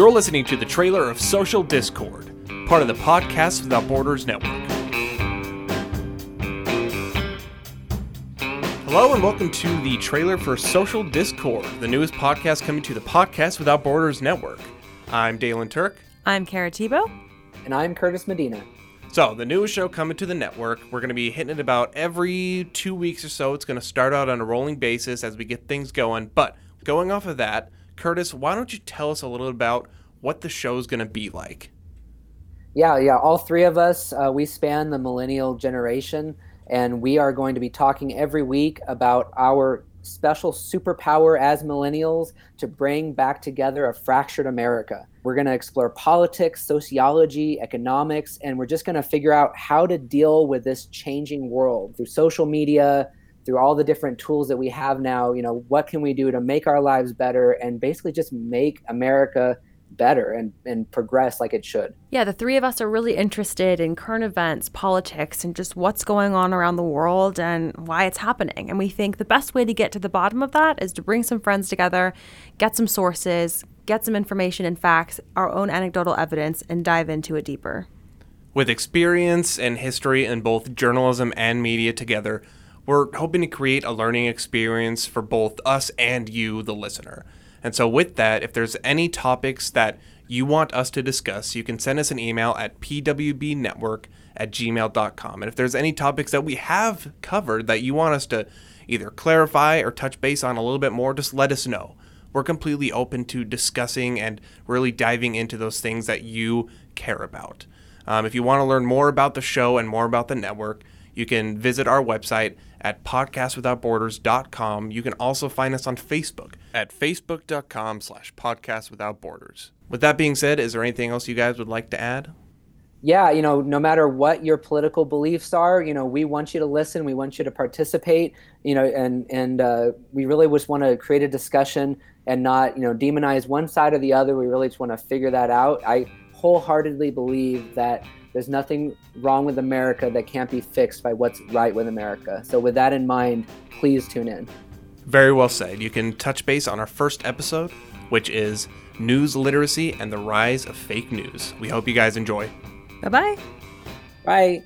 You're listening to the trailer of Social Discord, part of the Podcast Without Borders network. Hello and welcome to the trailer for Social Discord, the newest podcast coming to the Podcast Without Borders network. I'm Dalen Turk. I'm Kara Tebow. And I'm Curtis Medina. So, the newest show coming to the network, we're going to be hitting it about every two weeks or so. It's going to start out on a rolling basis as we get things going. But going off of that, Curtis, why don't you tell us a little about what the show's going to be like? Yeah, yeah. All three of us, uh, we span the millennial generation, and we are going to be talking every week about our special superpower as millennials to bring back together a fractured America. We're going to explore politics, sociology, economics, and we're just going to figure out how to deal with this changing world through social media, through all the different tools that we have now, you know, what can we do to make our lives better and basically just make America better and, and progress like it should. Yeah, the three of us are really interested in current events, politics, and just what's going on around the world and why it's happening. And we think the best way to get to the bottom of that is to bring some friends together, get some sources, get some information and facts, our own anecdotal evidence, and dive into it deeper. With experience and history in both journalism and media together, we're hoping to create a learning experience for both us and you, the listener. And so, with that, if there's any topics that you want us to discuss, you can send us an email at pwbnetwork at gmail.com. And if there's any topics that we have covered that you want us to either clarify or touch base on a little bit more, just let us know. We're completely open to discussing and really diving into those things that you care about. Um, if you want to learn more about the show and more about the network, you can visit our website at podcastwithoutborders.com. You can also find us on Facebook at facebook.com slash podcastwithoutborders. With that being said, is there anything else you guys would like to add? Yeah, you know, no matter what your political beliefs are, you know, we want you to listen, we want you to participate, you know, and and uh, we really just want to create a discussion and not, you know, demonize one side or the other. We really just want to figure that out. I wholeheartedly believe that there's nothing wrong with America that can't be fixed by what's right with America. So, with that in mind, please tune in. Very well said. You can touch base on our first episode, which is News Literacy and the Rise of Fake News. We hope you guys enjoy. Bye-bye. Bye.